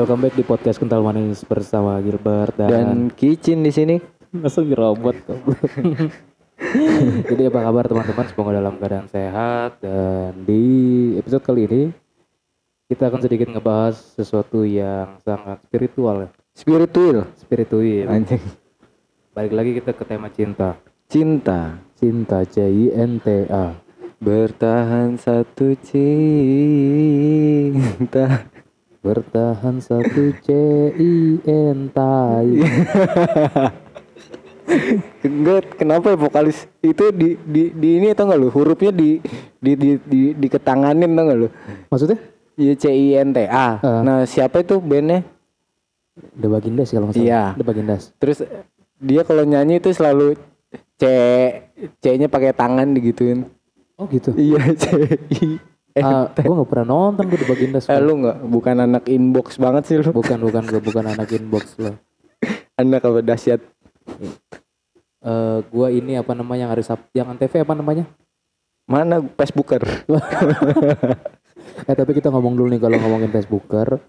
Welcome back di podcast Kental Manis bersama Gilbert dan, Dan Kicin di sini. langsung robot. Jadi apa kabar teman-teman? Semoga dalam keadaan sehat dan di episode kali ini kita akan sedikit ngebahas sesuatu yang sangat spiritual, ya. Spiritual. spiritual. Anjing. Balik lagi kita ke tema cinta. Cinta. Cinta C I N T A. Bertahan satu cinta. Bertahan satu C I N tai. Enggak, kenapa ya vokalis itu di di, di ini tau gak lu hurufnya di di di di, diketanganin tau gak lu? Maksudnya? Iya C I N T A. Ah. Nah, siapa itu bandnya? The Bagindas kalau salah. Iya. The Bagindas. Terus dia kalau nyanyi itu selalu C C-nya pakai tangan digituin. Oh gitu. Iya C I Ah, gue gak pernah nonton gue The Bagindas. Eh, lu nggak bukan anak inbox banget sih lu. Bukan bukan gue bukan anak inbox lo. Anak apa dahsyat. Eh gue ini apa namanya yang hari Sabtu yang antv apa namanya? Mana Facebooker? Eh tapi kita ngomong dulu nih kalau ngomongin Facebooker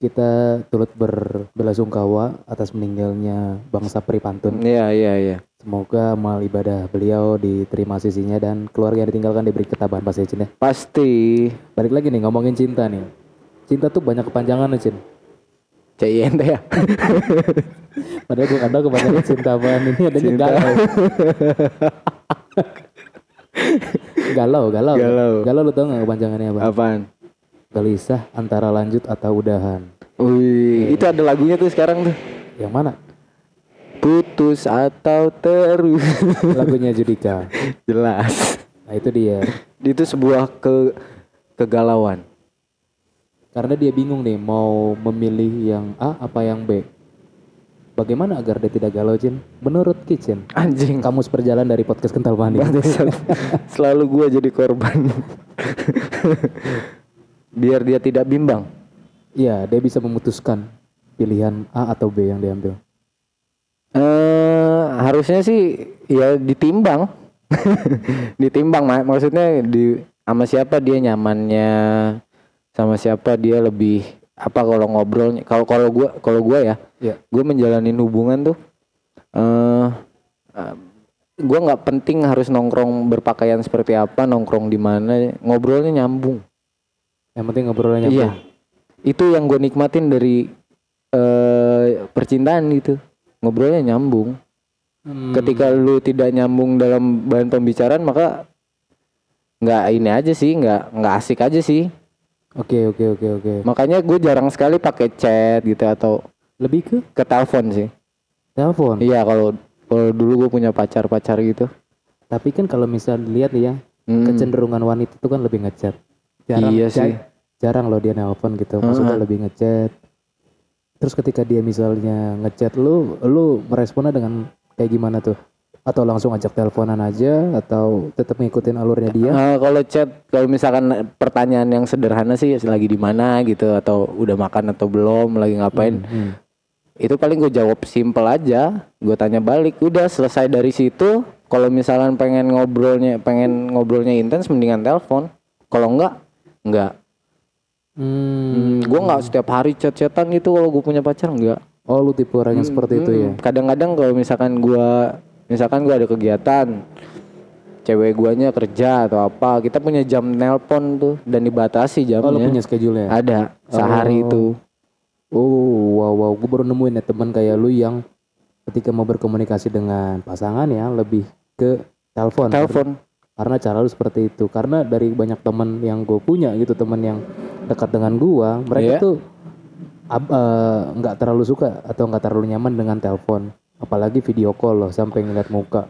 kita turut berbelasungkawa atas meninggalnya Bang Sapri Pantun. Iya iya iya. Semoga amal ibadah beliau diterima sisinya dan keluarga yang ditinggalkan diberi ketabahan pas ya Cin ya. Pasti Balik lagi nih ngomongin cinta nih. Cinta tuh banyak kepanjangan Cin. CINT ya. Padahal gue ada kebanyakan cinta apaan ini adanya Cinta. galau. galau, galau. Galau. Galau lu tau gak kepanjangannya apa? Apaan? Gelisah antara lanjut atau udahan. Wih, itu ada lagunya tuh sekarang tuh. Yang mana? Putus atau terus. Lagunya Judika. Jelas. Nah itu dia. Itu sebuah ke kegalauan. Karena dia bingung nih mau memilih yang A apa yang B. Bagaimana agar dia tidak galau, Cin? Menurut Kitchen, Anjing. kamus perjalanan dari podcast Kental Manis. Selalu gua jadi korban. Biar dia tidak bimbang. Iya, dia bisa memutuskan pilihan A atau B yang diambil. Eh harusnya sih ya ditimbang. ditimbang mak maksudnya di sama siapa dia nyamannya sama siapa dia lebih apa kalau ngobrolnya kalau kalau gua kalau gua ya Iya. gue menjalanin hubungan tuh eh eh, gua nggak penting harus nongkrong berpakaian seperti apa nongkrong di mana ngobrolnya nyambung Yang penting ngobrolnya iya nyambung. itu yang gue nikmatin dari eh percintaan gitu ngobrolnya nyambung Hmm. ketika lu tidak nyambung dalam bahan pembicaraan maka nggak ini aja sih nggak nggak asik aja sih Oke, oke, oke, oke. makanya gue jarang sekali pakai chat gitu atau Lebih ke ke telepon sih telepon. iya kalau kalau dulu gue punya pacar pacar gitu Tapi kan kalau misal dilihat ya, Hmm. kecenderungan wanita itu kan lebih ngechat. Jarang, Iya sih. ja- jarang loh dia nelpon gitu. Maksudnya Heeh. lebih ngechat. Terus ketika dia misalnya ngechat lu, lu meresponnya dengan kayak gimana tuh? Atau langsung ajak teleponan aja atau tetap ngikutin alurnya dia? Eh, kalau chat kalau misalkan pertanyaan yang sederhana sih lagi di mana gitu atau udah makan atau belum lagi ngapain Hmm. itu paling gue jawab simple aja gue tanya balik udah selesai dari situ kalau misalkan pengen ngobrolnya pengen ngobrolnya intens mendingan telepon kalau enggak enggak Hmm. gue nggak setiap hari chat-chatan gitu kalau gue punya pacar enggak Oh lu tipe orang yang seperti itu ya? Hmm, kadang-kadang kalau misalkan gue misalkan gue ada kegiatan cewek guanya kerja atau apa kita punya jam nelpon tuh dan dibatasi Oh lu jamnya punya schedule ya? ada sehari Oh. itu Oh wow wow, gue baru nemuin ya teman kayak lu yang ketika mau berkomunikasi dengan pasangan ya lebih ke telepon. telepon Karena cara lu seperti itu. Karena dari banyak teman yang gue punya gitu teman yang dekat dengan gua, mereka Iya. tuh eh, nggak terlalu suka atau nggak terlalu nyaman dengan telepon. Apalagi video call loh sampai ngeliat muka.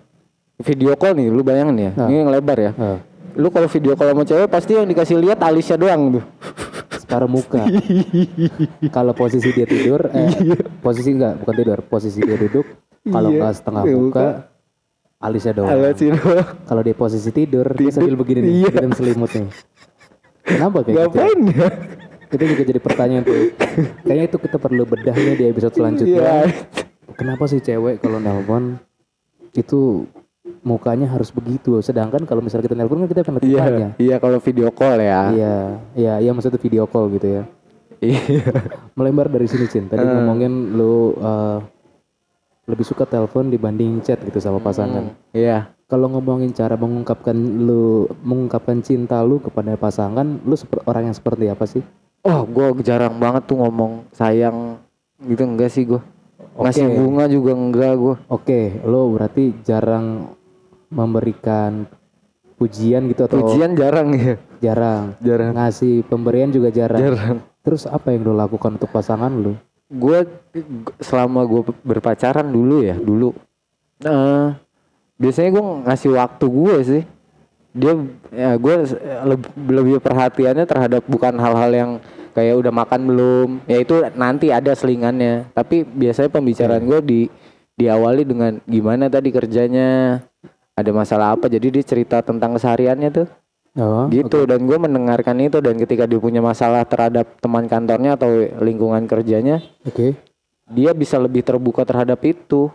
video call nih lu bayangin ya Nah. ini yang lebar ya Eh, lu kalau video call sama cewek pasti yang dikasih lihat alisnya doang tuh separuh muka. Kalau posisi dia tidur, eh, posisi enggak, bukan tidur, posisi dia duduk. Kalau Iya, nggak setengah iya, muka, alisnya doang. alisnya doang Kalau dia posisi tidur, dia Tidur, sambil begini nih, iya. kirim selimut nih. Kenapa kayak gitu? ngapain ya Itu juga jadi pertanyaan tuh. Kayaknya itu kita perlu bedahnya di episode selanjutnya. Iya. Kenapa sih cewek kalau nelpon itu mukanya harus begitu. Sedangkan kalau misalnya kita nelpon kan kita pengen Iya, tanya. iya kalau video call ya. Iya, iya, iya maksudnya video call gitu ya. Iya. Melebar dari sini Cin. Tadi ngomongin lu lebih suka telepon dibanding chat gitu sama pasangan. Iya. Kalau ngomongin cara mengungkapkan lu mengungkapkan cinta lu kepada pasangan, lu orang yang seperti apa sih? Oh, gue jarang banget tuh ngomong sayang gitu enggak sih gue. Ngasih Oke. bunga juga enggak gue. Oke, lo berarti jarang memberikan pujian gitu atau Ujian jarang ya. jarang Jarang. ngasih pemberian juga jarang. Jarang. Terus apa yang lo lakukan untuk pasangan lo? Gue selama gue berpacaran dulu ya dulu. Nah, biasanya gue ngasih waktu gue sih. Dia ya gue lebih, lebih perhatiannya terhadap bukan hal-hal yang kayak udah makan belum. Ya itu nanti ada selingannya. Tapi biasanya pembicaraan gue di diawali dengan gimana tadi kerjanya, ada masalah apa. Jadi dia cerita tentang kesehariannya tuh. Oh, gitu dan gue mendengarkan itu dan ketika dia punya masalah terhadap teman kantornya atau lingkungan kerjanya Oke. dia bisa lebih terbuka terhadap itu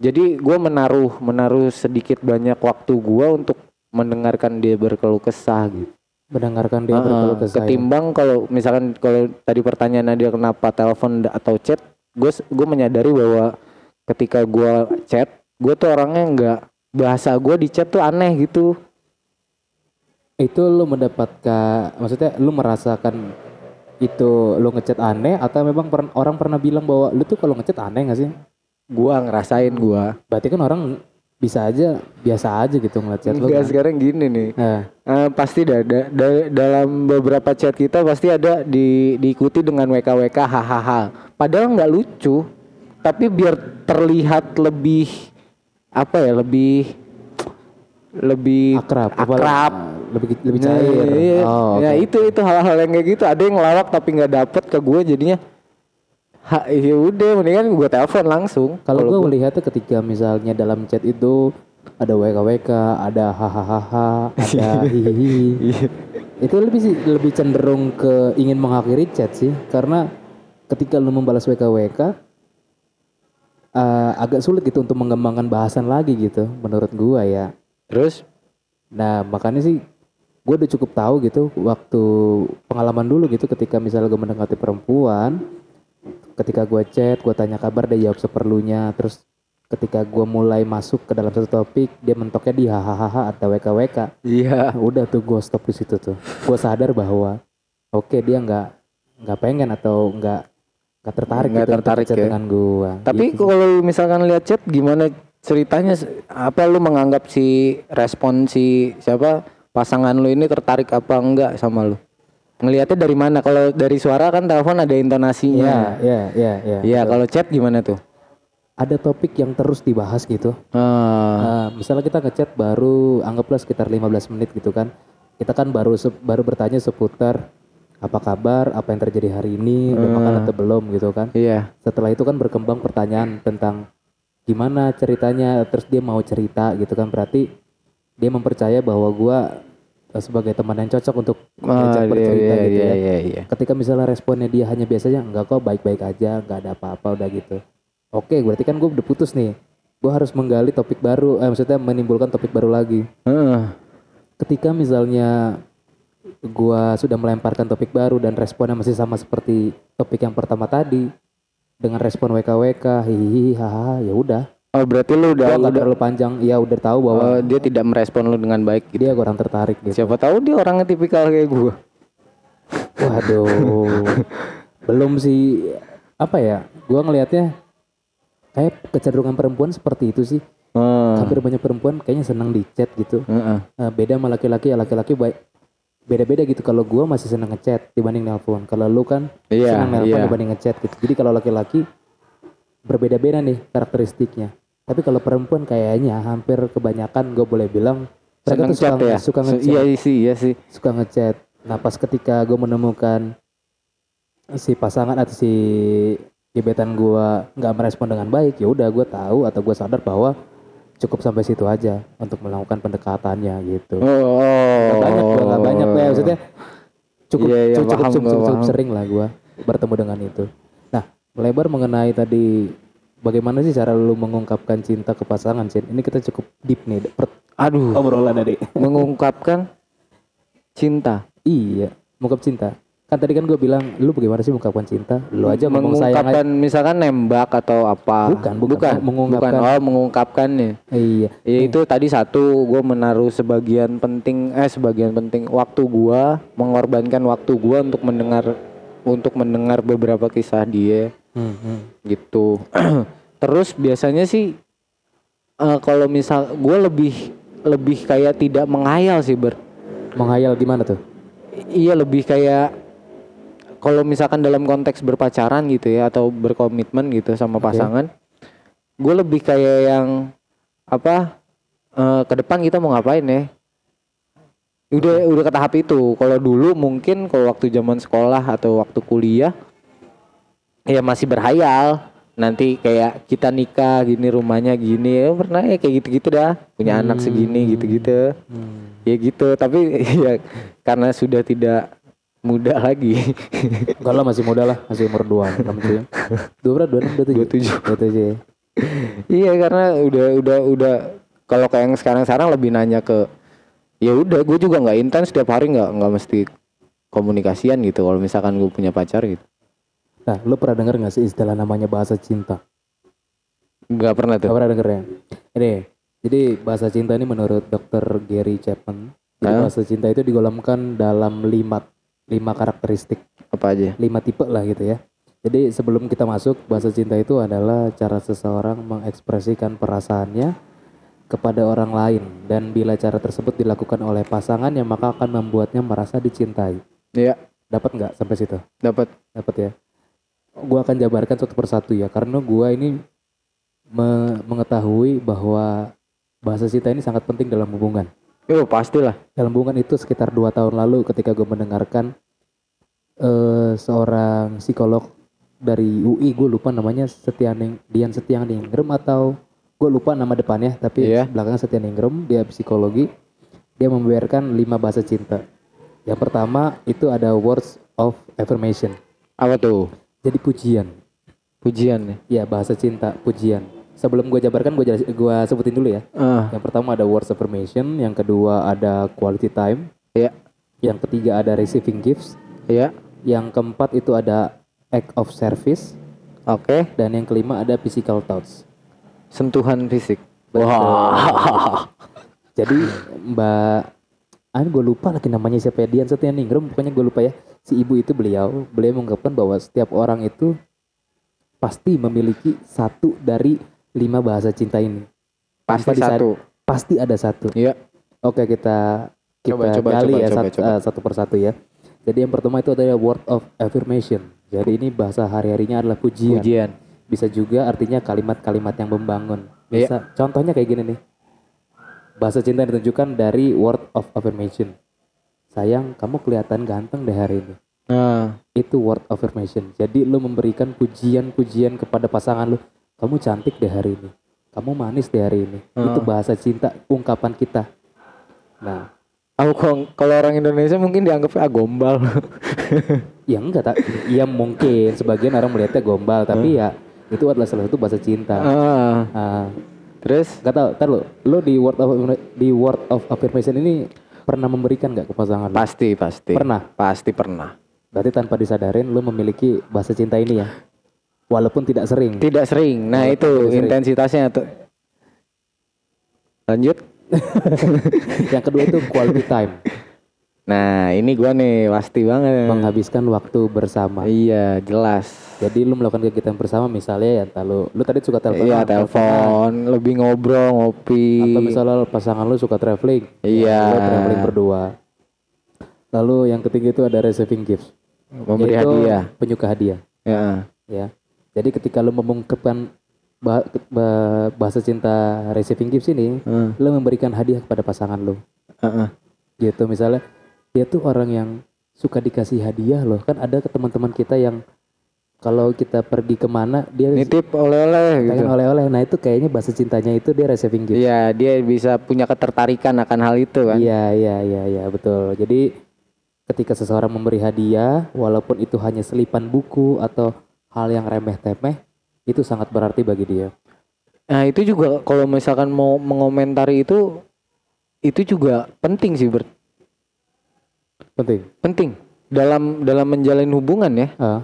jadi gue menaruh menaruh sedikit banyak waktu gue untuk mendengarkan dia berkeluh kesah gitu Mendengarkan dia Ah, berkeluh kesah. ya. ketimbang kalau misalkan kalau tadi pertanyaan dia kenapa telepon atau chat gue gue menyadari bahwa ketika gue chat gue tuh orangnya nggak bahasa gue di chat tuh aneh gitu Itu lo mendapatkan, maksudnya lo merasakan itu lo ngechat aneh atau memang per- orang pernah bilang bahwa lu tuh kalau ngechat aneh gak sih? gue ngerasain gue Berarti kan orang bisa aja biasa aja gitu ngechat lo. Enggak kan? sekarang gini nih Eh, pasti ada, da- da- dalam beberapa chat kita pasti ada di diikuti dengan WKWK hahaha. Padahal nggak lucu, tapi biar terlihat lebih apa ya lebih lebih akrab, akrab. lebih lebih cair. iya. Oh, ya oke. itu itu hal-hal yang kayak gitu. Ada yang ngelawak tapi nggak dapet ke gue jadinya. Ha, ya udah mendingan gue telepon langsung. Kalau gue melihatnya ketika misalnya dalam chat itu ada WKWK, ada hahaha, ada hihihi. itu lebih sih lebih cenderung ke ingin mengakhiri chat sih, karena ketika lu membalas WKWK eh, agak sulit gitu untuk mengembangkan bahasan lagi gitu, menurut gua ya. Terus Nah makanya sih gue udah cukup tahu gitu waktu pengalaman dulu gitu ketika misalnya gue mendekati perempuan ketika gue chat gue tanya kabar dia jawab seperlunya. Terus ketika gue mulai masuk ke dalam satu topik dia mentoknya di hahaha atau wkwk iya. Udah tuh gue stop di situ tuh. Gue sadar bahwa oke dia nggak nggak pengen atau nggak nggak tertarik Nggak gitu tertarik ya. dengan gue Tapi kalau misalkan lihat chat gimana ceritanya apa lu menganggap si respon si siapa pasangan lu ini tertarik apa enggak sama lu? Ngelihatnya dari mana? Kalau dari suara kan telepon ada ya intonasinya. ya ya ya Iya, kalau chat gimana tuh? ada topik yang terus dibahas gitu Ah, Nah, misalnya kita ngechat baru anggaplah sekitar 15 menit gitu kan. Kita kan baru baru bertanya seputar apa kabar, apa yang terjadi hari ini, udah makan atau belum gitu kan. iya. Setelah itu kan berkembang pertanyaan tentang gimana ceritanya, terus dia mau cerita gitu kan. Berarti dia mempercaya bahwa gua eh, sebagai teman yang cocok untuk Ah, diajak iya, bercerita iya, gitu iya, ya. iya, iya. Ketika misalnya responnya dia hanya biasanya enggak kok baik-baik aja, enggak ada apa-apa udah gitu. Oke, berarti kan gue udah putus nih. Gue harus menggali topik baru, eh, maksudnya menimbulkan topik baru lagi. Heeh. Ketika misalnya gua sudah melemparkan topik baru dan responnya masih sama seperti topik yang pertama tadi dengan respon WKWK, hihihi, hahaha, ya udah. Oh, berarti lu udah Gua nggak udah terlalu panjang, ya udah tahu bahwa oh, dia tidak merespon lu dengan baik gitu. dia kurang tertarik gitu. Siapa tahu dia orangnya tipikal kayak gua. Waduh, belum sih apa ya? Gua ngelihatnya kayak kecenderungan perempuan seperti itu sih. Oh, Hampir banyak perempuan kayaknya senang di chat gitu. Eh, beda sama laki-laki ya laki-laki baik beda-beda gitu kalau gua masih seneng ngechat dibanding nelpon kalau lu kan Iya, seneng nelpon iya. dibanding ngechat gitu jadi kalau laki-laki berbeda-beda nih karakteristiknya tapi kalau perempuan kayaknya hampir kebanyakan gue boleh bilang mereka Seneng tuh suka, ya? suka ngechat Iya sih, iya sih. suka ngechat nah pas ketika gue menemukan si pasangan atau si gebetan gua nggak merespon dengan baik ya udah gue tahu atau gue sadar bahwa cukup sampai situ aja untuk melakukan pendekatannya gitu. Oh, Nggak banyak gua nggak banyak ya maksudnya cukup Iya, iya, cukup, cukup, paham cukup, gua, cukup paham. sering lah gua bertemu dengan itu. Nah melebar mengenai tadi bagaimana sih cara lu mengungkapkan cinta ke pasangan Cin? Ini kita cukup deep nih per- Aduh, obrolan tadi mengungkapkan cinta. iya mengungkap cinta kan tadi kan gue bilang lu bagaimana sih mengungkapkan cinta? Lu aja ngomong sayang aja. Mengungkapkan misalkan nembak atau apa? Bukan, bukan. bukan. Mengungkapkan. bukan. oh mengungkapkannya. Iya. Ya itu tadi satu gue menaruh sebagian penting eh sebagian penting waktu gua mengorbankan waktu gua untuk mendengar untuk mendengar beberapa kisah dia. Hmm, hmm. gitu. Terus biasanya sih eh, kalau misal gue lebih lebih kayak tidak menghayal sih ber. Menghayal gimana tuh? Iya lebih kayak kalau misalkan dalam konteks berpacaran gitu ya atau berkomitmen gitu sama pasangan gue lebih kayak yang apa eh, ke depan kita mau ngapain ya? Udah udah ke tahap itu. Kalau dulu mungkin kalau waktu zaman sekolah atau waktu kuliah ya masih berhayal. Nanti kayak kita nikah gini rumahnya gini ya pernah ya kayak gitu-gitu dah. Punya anak segini gitu-gitu. Hmm. ya gitu. Tapi ya karena sudah tidak muda lagi Enggak lah masih muda lah, masih umur dua enam tujuh. Dua berapa? Dua enam, dua tujuh. Dua tujuh. Ya. iya karena udah udah udah kalau kayak yang sekarang sekarang lebih nanya ke ya udah gue juga nggak intens setiap hari nggak nggak mesti komunikasian gitu kalau misalkan gue punya pacar gitu Nah, lu pernah denger gak sih istilah namanya bahasa cinta? nggak pernah Gak tuh pernah denger ya? Ini, jadi bahasa cinta ini menurut dokter Gary Chapman, jadi bahasa cinta itu digolongkan dalam lima lima karakteristik, apa aja lima tipe lah gitu ya. Jadi sebelum kita masuk, bahasa cinta itu adalah cara seseorang mengekspresikan perasaannya kepada orang lain dan bila cara tersebut dilakukan oleh pasangannya maka akan membuatnya merasa dicintai. ya Dapat nggak sampai situ? dapat Dapat ya. Gua akan jabarkan satu persatu ya karena gua ini me- mengetahui bahwa bahasa cinta ini sangat penting dalam hubungan. Yo pastilah. Dalam hubungan itu sekitar dua tahun lalu ketika gue mendengarkan eh seorang psikolog dari UI gue lupa namanya Setianing Dian Setianingrum atau gue lupa nama depannya tapi Iya. belakangnya Setianingrum dia psikologi. Dia membeberkan lima bahasa cinta. Yang pertama itu ada words of affirmation. Apa tuh? Jadi pujian. Pujian ya Ya bahasa cinta, pujian. Sebelum gue jabarkan, gue gua sebutin dulu ya. ah Yang pertama ada words of affirmation, yang kedua ada quality time, ya yang ketiga ada receiving gifts, ya yang keempat itu ada act of service, oke dan yang kelima ada physical touch. sentuhan fisik Betul. wah Jadi Mbak, ah gue lupa lagi namanya siapa ya, Dian Setianingrum, pokoknya gue lupa ya. Si ibu itu beliau, beliau mengungkapkan bahwa setiap orang itu pasti memiliki satu dari lima bahasa cinta ini. pasti Tanpa satu Pasti ada satu. ya Oke kita kita Coba, coba, gali coba, ya coba, sat- coba. eh, satu persatu ya. Jadi yang pertama itu adalah word of affirmation. Jadi ini bahasa hari-harinya adalah pujian. pujian Bisa juga artinya kalimat-kalimat yang membangun. Iya. Bisa contohnya kayak gini nih. Bahasa cinta yang ditunjukkan dari word of affirmation. Sayang, kamu kelihatan ganteng deh hari ini. nah Itu word of affirmation. Jadi lu memberikan pujian-pujian kepada pasangan lu. Kamu cantik deh hari ini. Kamu manis deh hari ini. Itu Ah. bahasa cinta ungkapan kita. Nah, aku kalau- kalau orang Indonesia mungkin dianggapnya ah, gombal Ya enggak tak, ya mungkin sebagian orang melihatnya gombal, tapi ya itu adalah salah satu bahasa cinta. ah Ah, terus enggak tahu, tar lo, lo di word of di word of affirmation ini pernah memberikan nggak ke pasangan lo? pasti pasti Pernah. pasti pernah Berarti tanpa disadarin lo memiliki bahasa cinta ini ya, walaupun tidak sering. Tidak sering. Nah Walaupun itu sering. intensitasnya tuh. Lanjut. Yang kedua itu quality time, Nah ini gua nih pasti banget. menghabiskan waktu bersama. Iya jelas. Jadi lu melakukan kegiatan bersama misalnya ya, entah lu, lu tadi suka telepon, Iya telepon, lebih ngobrol, ngopi. atau misalnya pasangan lu suka traveling, Iya. ya, lu traveling berdua. Lalu yang ketiga itu ada receiving gifts. Memberi Yaitu hadiah. Penyuka hadiah, Ya. ya. Jadi ketika lu mengungkapkan bah- bah- bahasa cinta receiving gifts ini, Heeh. lu memberikan hadiah kepada pasangan lu. Heeh. Gitu misalnya dia tuh orang yang suka dikasih hadiah loh. Kan ada ke teman-teman kita yang kalau kita pergi ke mana dia Nitip oleh-oleh gitu. oleh-oleh. Nah itu kayaknya bahasa cintanya itu dia receiving gift. Iya dia bisa punya ketertarikan akan hal itu kan. Iya iya iya iya betul. Jadi ketika seseorang memberi hadiah, walaupun itu hanya selipan buku atau hal yang remeh-temeh, itu sangat berarti bagi dia. Nah itu juga kalau misalkan mau mengomentari itu itu juga penting sih Bert. Penting. Penting. dalam dalam menjalin hubungan ya Ah,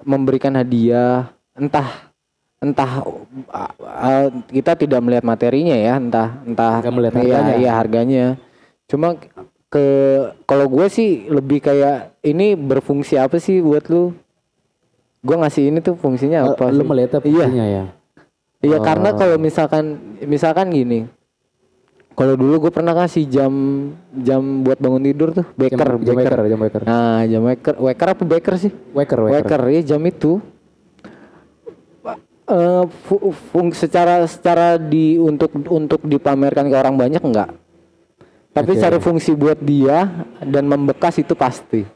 memberikan hadiah entah entah uh, uh, kita tidak melihat materinya ya entah entah Nggak melihat iya, harganya. iya harganya cuma ke kalau gue sih lebih kayak ini berfungsi apa sih buat lu gue ngasih ini tuh fungsinya apa lu sih? melihat apa iya fungsinya ya? iya karena Oh. kalau misalkan misalkan gini kalau dulu gue pernah kasih jam jam buat bangun tidur tuh jam, beker jam waker, jam waker. nah jam beker beker apa beker sih Waker, waker. Waker ya jam itu eh fu- fung- secara secara di untuk untuk dipamerkan ke orang banyak enggak tapi Oke. secara fungsi buat dia dan membekas itu pasti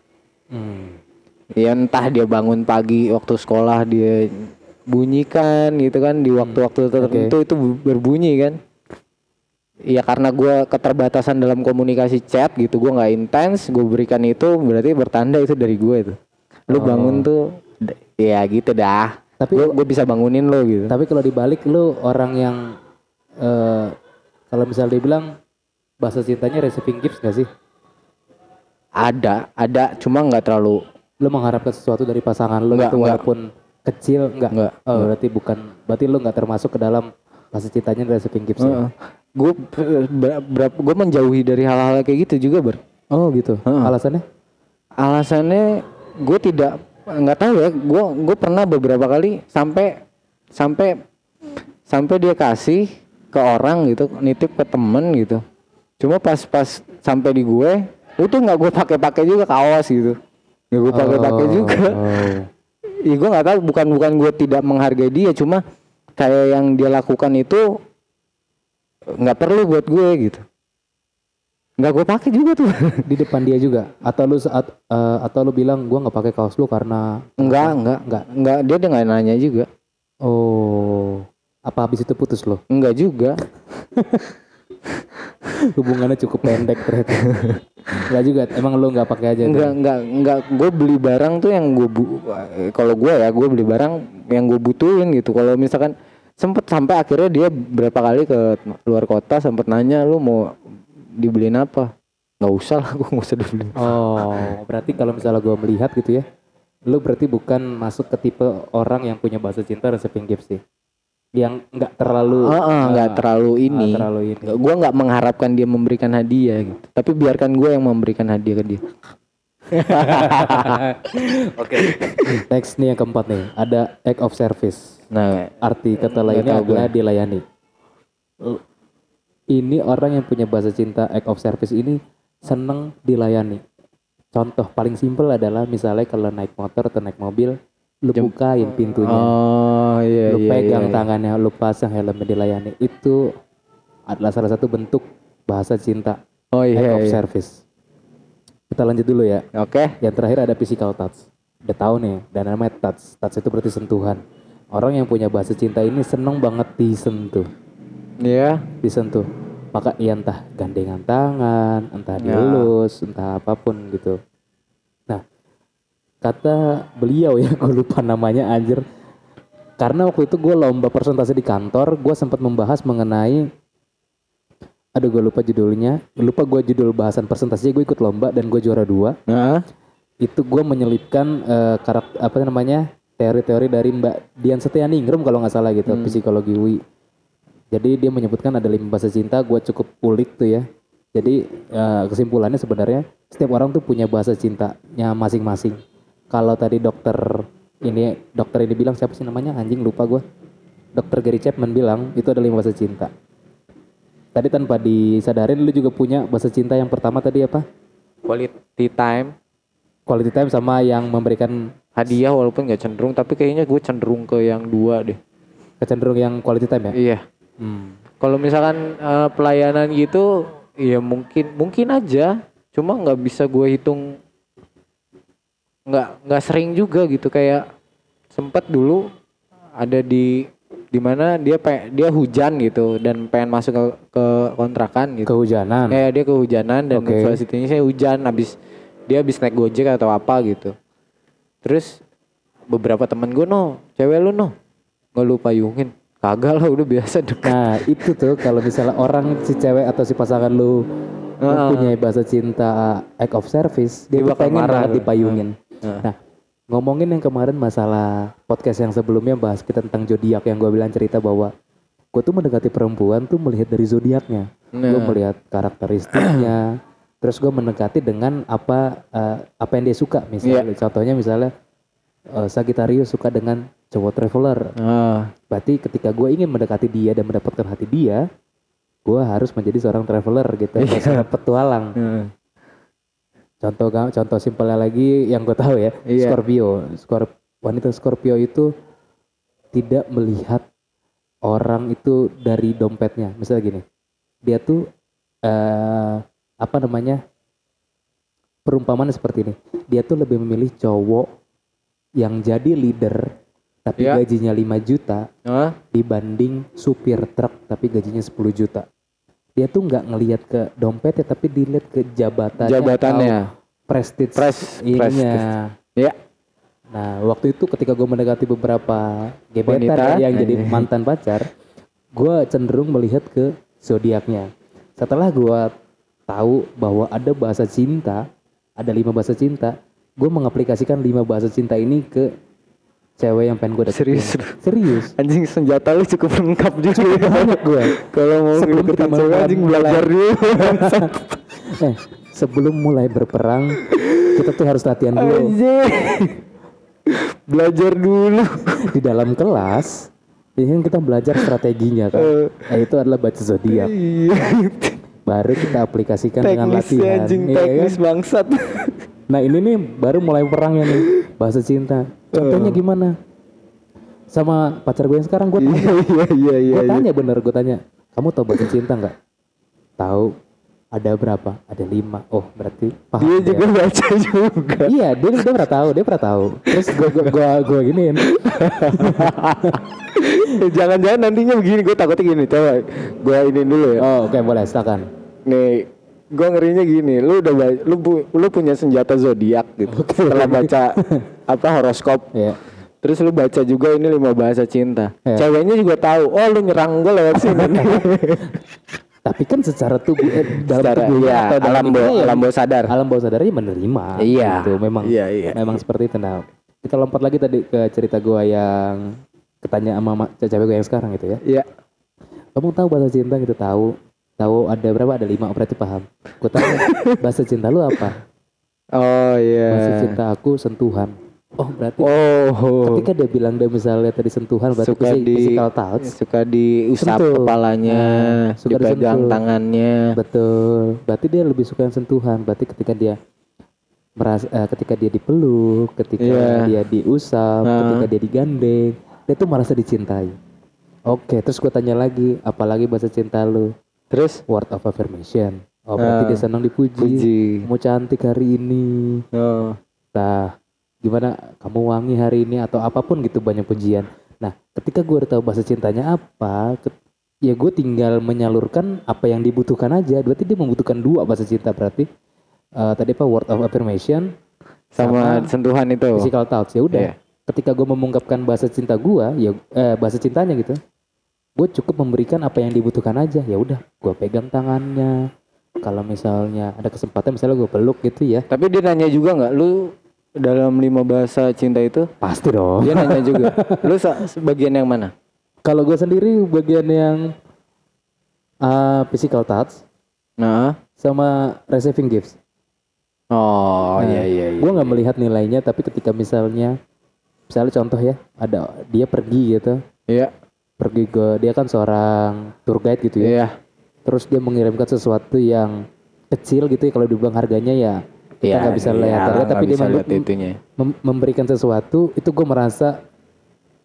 Hmm. Ya entah dia bangun pagi waktu sekolah dia bunyikan gitu kan di waktu-waktu tertentu itu bu- berbunyi kan. Iya karena gua keterbatasan dalam komunikasi chat gitu gua nggak intens gue berikan itu berarti bertanda itu dari gue itu. Lu bangun tuh ya gitu dah. Tapi gue bisa bangunin lo gitu. Tapi kalau dibalik lu orang yang eh kalau misalnya dibilang bahasa cintanya receiving gifts gak sih? ada ada cuma nggak terlalu Lu mengharapkan sesuatu dari pasangan lu Enggak, itu enggak. walaupun kecil enggak? Enggak, Oh, berarti bukan berarti lu nggak termasuk ke dalam bahasa cintanya receiving gifts ya? gue berapa gue menjauhi dari hal-hal kayak gitu juga ber Oh gitu. Alasannya? alasannya gue tidak nggak tahu ya gue gue pernah beberapa kali sampai sampai sampai dia kasih ke orang gitu nitip ke temen gitu cuma pas pas sampai di gue itu nggak gue pakai pakai juga kaos gitu nggak gue pakai pakai Oh, juga oh. Iya gue nggak tahu bukan bukan gue tidak menghargai dia cuma kayak yang dia lakukan itu nggak perlu buat gue gitu nggak gue pakai juga tuh Di depan dia juga atau lu saat eh, atau lu bilang gua nggak pakai kaos lu karena Enggak, enggak, Enggak. enggak. Dia dia nggak nanya juga. oh apa habis itu putus lo? Enggak juga. Hubungannya cukup pendek ternyata. Enggak juga, emang lu nggak pakai aja. Enggak, enggak, enggak. Gue beli barang tuh yang gue bu kalau gue ya, gue beli barang yang gue butuhin gitu. Kalau misalkan sempet sampai akhirnya dia berapa kali ke luar kota sempet nanya lu mau dibeliin apa? Nggak usah lah, gue nggak usah dibeliin. Oh, berarti kalau misalnya gua melihat gitu ya, lu berarti bukan masuk ke tipe orang yang punya bahasa cinta receiving gifts sih. Yang nggak terlalu nggak ah, terlalu nggak ini. terlalu ini. Gue nggak mengharapkan dia memberikan hadiah gitu. Tapi biarkan gue yang memberikan hadiah ke dia. Oke. Next nih yang keempat nih, ada act of service. Nah, Arti kata lainnya tahu gue. adalah dilayani. Ini orang yang punya bahasa cinta act of service ini seneng dilayani. Contoh paling simpel adalah misalnya kalau naik motor atau naik mobil, lu bukain pintunya. oh iya lu iya. pegang iya. tangannya, lu pasang helmnya dilayani. Itu adalah salah satu bentuk bahasa cinta Oh act iya. of iya. service. Kita lanjut dulu ya. Oke. Yang terakhir ada physical touch. Udah tahu nih, dan namanya touch. Touch itu berarti sentuhan. Orang yang punya bahasa cinta ini seneng banget disentuh, Iya. disentuh. Maka ya entah gandengan tangan, entah Ya. dielus, entah apa pun gitu. Nah, kata beliau ya, gue lupa namanya anjir. Karena waktu itu gue lomba persentase di kantor, gue sempat membahas mengenai Aduh gue lupa judulnya, lupa gue judul bahasan presentasinya gue ikut lomba dan gue juara dua. Nah, itu gue menyelipkan eh, karakter apa namanya teori-teori dari Mbak Dian Setianingrum kalau nggak salah gitu psikologi UI jadi dia menyebutkan ada lima bahasa cinta gue cukup ulik tuh ya. Jadi eh, kesimpulannya sebenarnya setiap orang tuh punya bahasa cintanya masing-masing. Kalau tadi dokter ini dokter ini bilang siapa sih namanya? Anjing lupa gue dokter Gary Chapman bilang itu ada lima bahasa cinta. Tadi tanpa disadarin lu juga punya bahasa cinta yang pertama tadi apa? Quality time. Quality time sama yang memberikan hadiah walaupun nggak cenderung tapi kayaknya gue cenderung ke yang dua deh. Kecenderung yang quality time ya? iya. Hmm. kalau misalkan eh, pelayanan gitu ya mungkin mungkin aja. Cuma nggak bisa gue hitung nggak nggak sering juga gitu. Kayak sempet dulu ada di di mana dia pe, dia hujan gitu dan pengen masuk ke, ke kontrakan gitu. Kehujanan. kayak dia kehujanan dan Oke. situasinya saya hujan habis dia habis naik gojek atau apa gitu. Terus beberapa temen gue no cewek lu no. Nggak lu payungin kagak lah udah biasa deket. Nah itu tuh kalau misalnya orang si cewek atau si pasangan lu mempunyai bahasa cinta act of service, dia, Dia bakal pengen marah dipayungin. Nah, ngomongin yang kemarin masalah podcast yang sebelumnya bahas kita tentang zodiak yang gue bilang cerita bahwa gue tuh mendekati perempuan tuh melihat dari zodiaknya. Gue Nah. melihat karakteristiknya, terus gue mendekati dengan apa eh, apa yang dia suka. Misalnya, Iya. contohnya misalnya eh, Sagittarius suka dengan cowok traveler. Ah, Berarti ketika gue ingin mendekati dia dan mendapatkan hati dia, gue harus menjadi seorang traveler gitu, Iya. seorang petualang. heeh. Contoh contoh simpelnya lagi yang gue tahu ya, Iya. Scorpio. Skor wanita Scorpio itu tidak melihat orang itu dari dompetnya. Misalnya gini, dia tuh eh apa namanya? Perumpamaan seperti ini. Dia tuh lebih memilih cowok yang jadi leader tapi Iya. gajinya 5 juta Ah, dibanding supir truk tapi gajinya 10 juta. Dia tuh nggak ngelihat ke dompetnya tapi dilihat ke jabatannya. jabatannya. prestige Pres- ininya. Ya. Nah, waktu itu ketika gue mendekati beberapa gebetan Wanita. yang jadi mantan pacar, gue cenderung melihat ke zodiaknya. Setelah gue tahu bahwa ada bahasa cinta, ada lima bahasa cinta, gue mengaplikasikan lima bahasa cinta ini ke cewek yang pengen gue deketin. Serius. Serius. Anjing senjata lu cukup lengkap juga. Banyak gue. Kalau mau Sebelum kita mulai- anjing belajar dulu. eh, sebelum mulai berperang, kita tuh harus latihan dulu Anjing. belajar dulu. di dalam kelas. Ini kan kita belajar strateginya kan. Eh. Nah, itu adalah baca zodiak. Iya. Baru kita aplikasikan dengan Teknis latihan. anjing, Iya kan? teknis bangsat. Nah ini nih baru mulai perangnya nih bahasa cinta. Contohnya gimana? Sama pacar gue yang sekarang gue tanya, Iya iya iya iya. gue tanya bener gue tanya, kamu tahu bahasa cinta nggak? Tahu. Ada berapa? Ada lima. Oh berarti paham. Dia ya. juga baca juga. Iya dia dia pernah tahu, dia pernah tahu. Terus gue gue gue, gue giniin. Jangan-jangan nantinya begini, gue takutnya gini, coba gue ini dulu ya. Oh oke boleh silakan. Nih, gue ngerinya gini, lu udah lu lu punya senjata zodiak gitu. Setelah baca apa horoskop, Iya. terus lu baca juga ini lima bahasa cinta. Iya. Ceweknya juga tahu, oh lu nyerang gue lewat sini. Tapi kan secara tubuh eh, dalam Secara tubuhnya iya, atau dalam alam bawah ya, alam bawah sadar. alam bawah sadarnya menerima. Iya. Gitu. Memang Iya, iya. memang seperti itu. Nah, kita lompat lagi tadi ke cerita gua yang ketanya sama ma- cewek gue yang sekarang gitu ya. Iya. Kamu tahu bahasa cinta gitu tahu? Tahu ada berapa? Ada lima. Berarti paham. Gue tanya bahasa cinta lu apa? Oh Bahasa iya. cinta aku sentuhan. Oh berarti Oh. ketika dia bilang dia misalnya tadi sentuhan berarti suka di physical touch. suka diusap Sentuh. kepalanya, Nah, suka dipegang disentuh. tangannya. Betul. Berarti dia lebih suka yang sentuhan. Berarti ketika dia merasa eh, ketika dia dipeluk, ketika Iya. dia diusap, Nah. ketika dia digandeng, dia tuh merasa dicintai. Oke, terus gue tanya lagi, apalagi bahasa cinta lu? Terus Word of affirmation. Oh, berarti Ah. dia senang dipuji. puji. Kamu cantik hari ini. Oh. Nah, gimana kamu wangi hari ini atau apa pun gitu banyak pujian. Nah, ketika gue udah tahu bahasa cintanya apa, ya gue tinggal menyalurkan apa yang dibutuhkan aja. Berarti dia membutuhkan dua bahasa cinta berarti eh, tadi apa word of affirmation Sama, Sama sentuhan itu. physical touch ya udah. Iya. Ketika gue mengungkapkan bahasa cinta gue, ya eh, bahasa cintanya gitu, gue cukup memberikan apa yang dibutuhkan aja. Ya udah, gue pegang tangannya. Kalau misalnya ada kesempatan, misalnya gue peluk gitu ya, Tapi dia nanya juga nggak, lu dalam lima bahasa cinta itu pasti dong. dia nanya juga, lu sa- sebagian yang mana? Kalau gue sendiri bagian yang uh, physical touch Nah, sama receiving gifts. oh Nah, iya iya iya. Gue nggak melihat nilainya, tapi ketika misalnya, misalnya contoh ya, ada dia pergi gitu, Iya, pergi ke dia kan seorang tour guide gitu ya. iya. Terus dia mengirimkan sesuatu yang kecil gitu ya, kalau dibilang harganya ya kita Iya, nggak bisa iya, lihat harga, tapi dia mem- itunya. mem- memberikan sesuatu itu gue merasa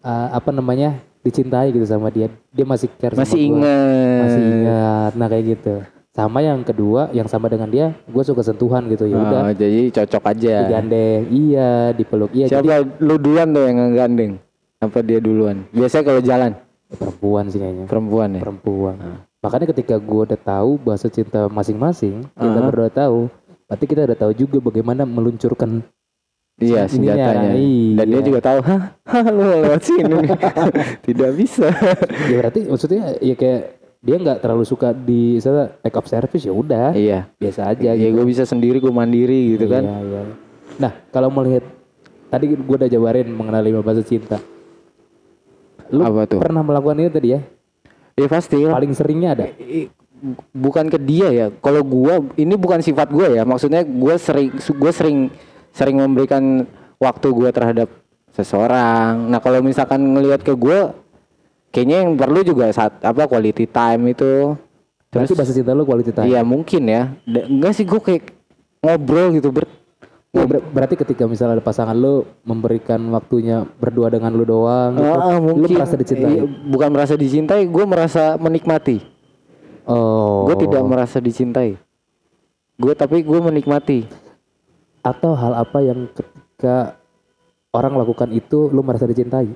uh, apa namanya dicintai gitu sama dia. Dia masih care sama Masih gua. ingat. masih ingat nah kayak gitu sama yang kedua yang sama dengan dia gue suka sentuhan gitu ya udah Oh, jadi cocok aja. digandeng iya dipeluk iya jadi Siapa lu duluan tuh yang ngegandeng? Apa dia duluan? Biasanya kalau jalan perempuan sih kayaknya perempuan ya. perempuan makanya ketika gue udah tahu bahasa cinta masing-masing kita Ah. berdua tahu berarti kita udah tahu juga bagaimana meluncurkan Iya senjatanya. iya. Dan dia juga tahu, hah, hah lu lewat sini. Tidak bisa. ya berarti maksudnya ya kayak dia nggak terlalu suka di misalnya act of service ya udah Iya. biasa aja Ya gitu. gue bisa sendiri, gue mandiri gitu kan. Iya, iya. Nah, kalau melihat tadi gue udah jabarin mengenai lima bahasa cinta. Lu Apa tuh? pernah melakukan itu tadi ya? Ya pasti. Paling seringnya ada. Bukan ke dia ya. Kalau gua ini bukan sifat gua ya. Maksudnya gua sering gua sering sering memberikan waktu gua terhadap seseorang. Nah, kalau misalkan ngelihat ke gua kayaknya yang perlu juga saat apa quality time itu. Berarti bahasa cinta lu quality time. Iya mungkin ya. Da- Enggak sih gua kayak ngobrol gitu ber Ya, ber- berarti ketika misalnya ada pasangan lu memberikan waktunya berdua dengan lu doang, gitu, Ah, ah, lu mungkin merasa dicintai. Iya, bukan merasa dicintai, gua merasa menikmati. Oh. Gue tidak merasa dicintai. Gue tapi gue menikmati. Atau hal apa yang ketika orang lakukan itu lu merasa dicintai?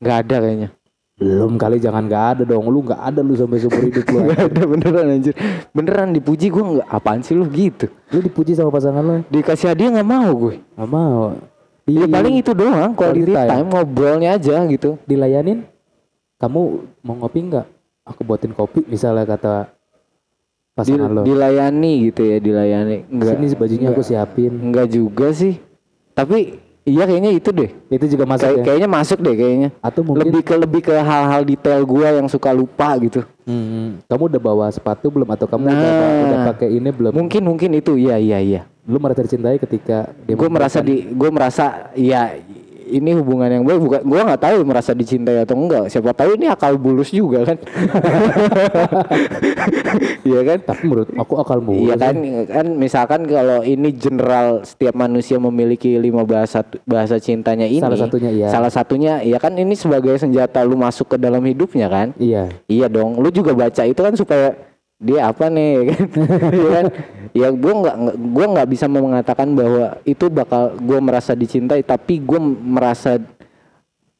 Nggak ada kayaknya. Belum kali jangan gak ada dong. Lu gak ada lu sampai seumur hidup lu. Nggak ada beneran anjir. Beneran dipuji gue nggak apaan sih lu gitu. lu dipuji sama pasangan lu Dikasih hadiah nggak mau gue. gak mau. Di, Ya paling itu doang quality Quality time. time. ngobrolnya aja gitu. dilayanin. Kamu mau ngopi nggak? Aku buatin kopi misalnya kata pasangan lo. dilayani gitu ya, dilayani. Enggak. Sini bajunya aku siapin. Enggak juga sih. Tapi iya kayaknya itu deh. Itu juga masuk Kayak- ya. Kayaknya masuk deh kayaknya. Atau mungkin Lebih ke lebih ke hal-hal detail gua yang suka lupa gitu. Hmm, kamu udah bawa sepatu belum atau kamu udah, Nah. udah pakai ini belum? Mungkin mungkin itu iya iya iya. Lu merasa dicintai ketika dia gue merasa di gue merasa ya ini hubungan yang baik. Bukan gue nggak tahu merasa dicintai atau enggak. Siapa tahu ini akal bulus juga kan? Iya kan? Tapi menurut aku akal mulu. Iya kan? Kan misalkan kalau ini general setiap manusia memiliki lima bahasa bahasa cintanya ini. Salah satunya iya. salah satunya ya kan? Ini sebagai senjata lu masuk ke dalam hidupnya kan? Iya. Iya dong, lu juga baca itu kan supaya dia apa nih kan? Iya kan? Ya gue nggak gua nggak bisa mengatakan bahwa itu bakal gue merasa dicintai, tapi gue merasa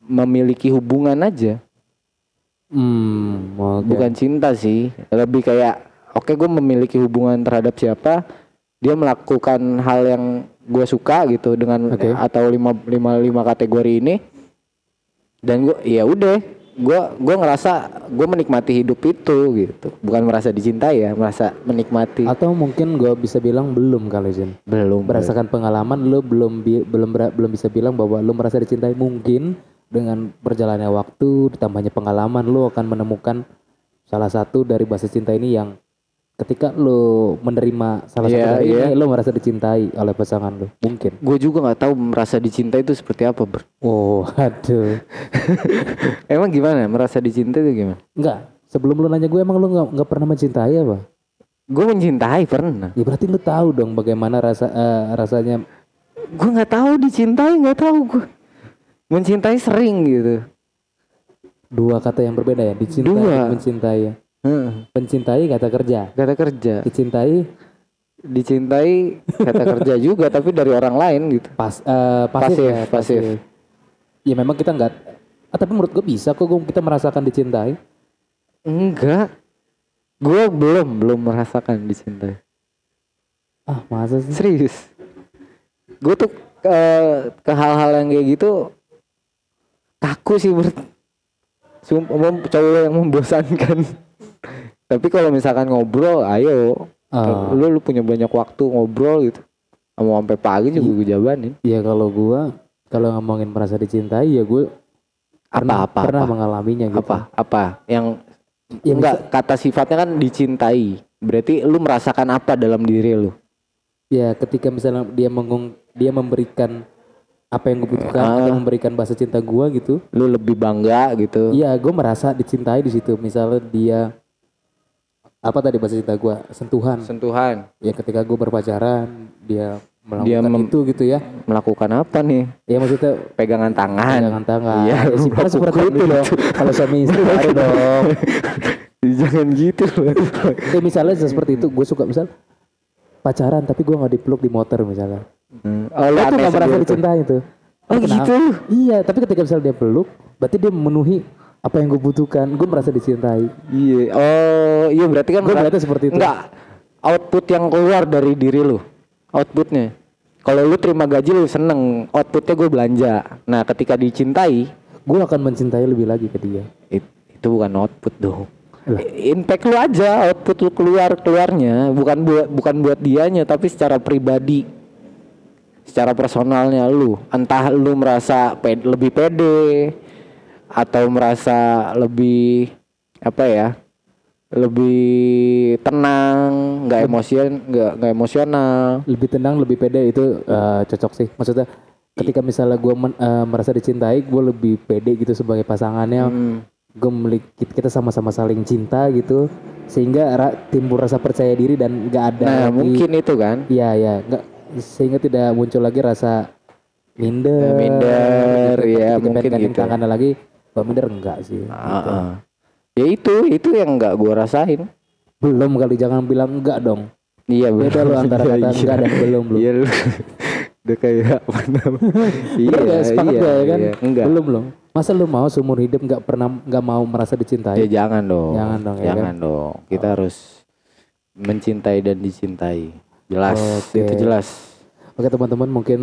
memiliki hubungan aja, Hmm, oke. bukan cinta sih. Lebih kayak oke gue memiliki hubungan terhadap siapa, dia melakukan hal yang gue suka gitu dengan Oke. atau lima lima lima kategori ini, dan gue ya udah gue gue ngerasa gue menikmati hidup itu gitu. Bukan merasa dicintai ya merasa menikmati. Atau mungkin gue bisa bilang belum kali Jin. belum Berdasarkan pengalaman lu belum bi- belum belum bisa bilang bahwa lu merasa dicintai. Mungkin dengan berjalannya waktu ditambahnya pengalaman lu akan menemukan salah satu dari bahasa cinta ini yang ketika lu menerima salah satu Iya, dari iya. ini lu merasa dicintai oleh pasangan lu? Mungkin. Gue juga nggak tahu merasa dicintai itu seperti apa ber oh aduh. Emang gimana? Merasa dicintai itu gimana? Enggak sebelum lu nanya gue emang lu nggak nggak pernah mencintai apa? Gue mencintai pernah. Ya berarti lu tahu dong bagaimana rasa eh, rasanya. Gue nggak tahu dicintai nggak tahu gue mencintai sering gitu. Dua kata yang berbeda ya dicintai Dua. dan mencintai Heeh. mencintai kata kerja. Kata kerja. Dicintai? Dicintai kata kerja juga tapi dari orang lain gitu. Pas eh, pasif, Pasif, ya, pasif. ya memang kita nggak ah, tapi menurut gue bisa kok kita merasakan dicintai. Enggak. Gue belum belum merasakan dicintai. Ah masa sih? Serius. Gue tuh ke, ke hal-hal yang kayak gitu kaku sih ber Sumpah, cowok yang membosankan tapi kalau misalkan ngobrol ayo. Ah. lu lu punya banyak waktu ngobrol gitu. Mau sampai pagi juga gue jabanin. ya kalau gua kalau ngomongin merasa dicintai ya gue pernah, apa apa pernah apa? mengalaminya gitu. Apa apa? Yang Ya, enggak kata sifatnya kan dicintai. Berarti lu merasakan apa dalam diri lu? Ya ketika misalnya dia mengung dia memberikan apa yang gue butuhkan Ah. atau memberikan bahasa cinta gua gitu. Lu lebih bangga gitu. Iya, gue merasa dicintai di situ. Misalnya dia apa tadi bahasa cinta gue sentuhan. sentuhan Ya ketika gue berpacaran dia melakukan Dia mem- itu gitu ya. melakukan apa nih Ya maksudnya pegangan tangan pegangan tangan. Iya, ya, pukul seperti itu dong. Kalau suami istri baru dong. jangan gitu loh Ya misalnya seperti itu. Gue suka misal pacaran tapi gue nggak dipeluk di motor misalnya. Hmm. Oh, Gue tuh nggak merasa sendiri tuh. dicintai itu. Oh Kenapa? gitu. Iya, tapi ketika misalnya dia peluk, berarti dia memenuhi apa yang gue butuhkan. Gue merasa dicintai. Iya. Oh, iya berarti kan Gue melihatnya seperti itu. Enggak. Output yang keluar dari diri lu. Outputnya. Kalau lu terima gaji lu seneng, outputnya gue belanja. Nah, ketika dicintai, Gue akan mencintai lebih lagi ke dia. it- itu bukan output dong. impact lu aja output lu keluar keluarnya bukan buat bukan buat dianya tapi secara pribadi secara personalnya lu entah lu merasa ped- lebih pede atau merasa lebih apa ya lebih tenang nggak emosion nggak nggak emosional lebih tenang lebih pede itu eh, cocok sih maksudnya ketika misalnya gue merasa dicintai gue lebih pede gitu sebagai pasangannya Hmm. gue memiliki kita sama-sama saling cinta gitu sehingga ra- timbul rasa percaya diri dan nggak ada nah lagi- mungkin itu kan Iya ya nggak sehingga tidak muncul lagi rasa minder Minder, gitu. ya, mungkin gitu. lagi kalau minder enggak sih Ah, gitu. ya itu itu yang nggak gua rasain belum kali jangan bilang enggak dong iya beda lo antara Iya, kata iya. enggak dan belum belum Iya lu udah kayak apa namanya? iya, nggak? sepakat iya, nggak ya kan iya. Enggak. belum loh masa lu mau seumur hidup nggak pernah nggak mau merasa Ya dicintai jangan dong. Jangan dong, ya Jangan dong. Kita harus mencintai dan dicintai. Jelas. Oke. Itu jelas. oke teman-teman mungkin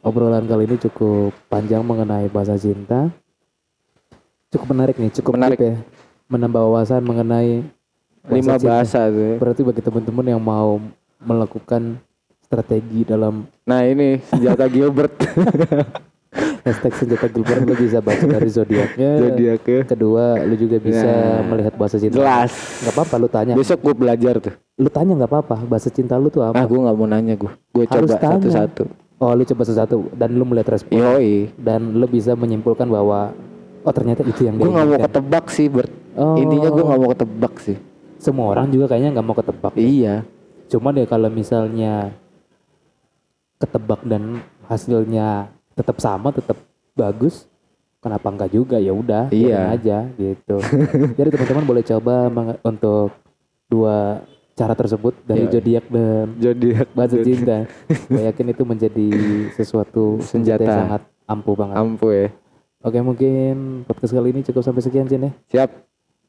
obrolan kali ini cukup panjang mengenai bahasa cinta cukup menarik nih cukup Menarik. ya menambah wawasan mengenai Lima bahasa tuh. Berarti bagi teman-teman yang mau melakukan strategi dalam Nah, ini senjata Gilbert. hashtag senjata Gilbert lu bisa baca dari zodiaknya. Zodiak ya. Kedua, lu juga bisa Nah, melihat bahasa cinta. Jelas. Gak apa-apa lu tanya. Besok gue belajar tuh. Lu tanya nggak apa-apa. Bahasa cinta lu tuh apa? Ah, gue nggak mau nanya gue. Gue Harus coba satu-satu. Oh, lu coba sesuatu dan lu melihat respon Yoi. dan lu bisa menyimpulkan bahwa oh ternyata itu yang Gue nggak mau ketebak sih, Bert. Oh. Intinya gue nggak mau ketebak sih. Semua orang juga kayaknya nggak mau ketebak. Iya. Cuman ya kalau misalnya ketebak dan hasilnya tetap sama, tetap bagus, kenapa enggak juga? Ya udah, Iya. aja gitu. Jadi teman-teman boleh coba untuk dua cara tersebut dari Iya. zodiak dan Zodiak. bahasa cinta. Gue yakin itu menjadi sesuatu senjata yang sangat ampuh banget. Ampuh ya. Oke, mungkin podcast kali ini cukup sampai sekian Cin ya. Siap.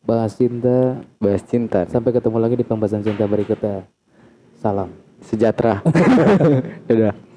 Bahas cinta. Bahas cinta. Sampai ketemu lagi di pembahasan cinta berikutnya. Salam. Sejahtera. Udah.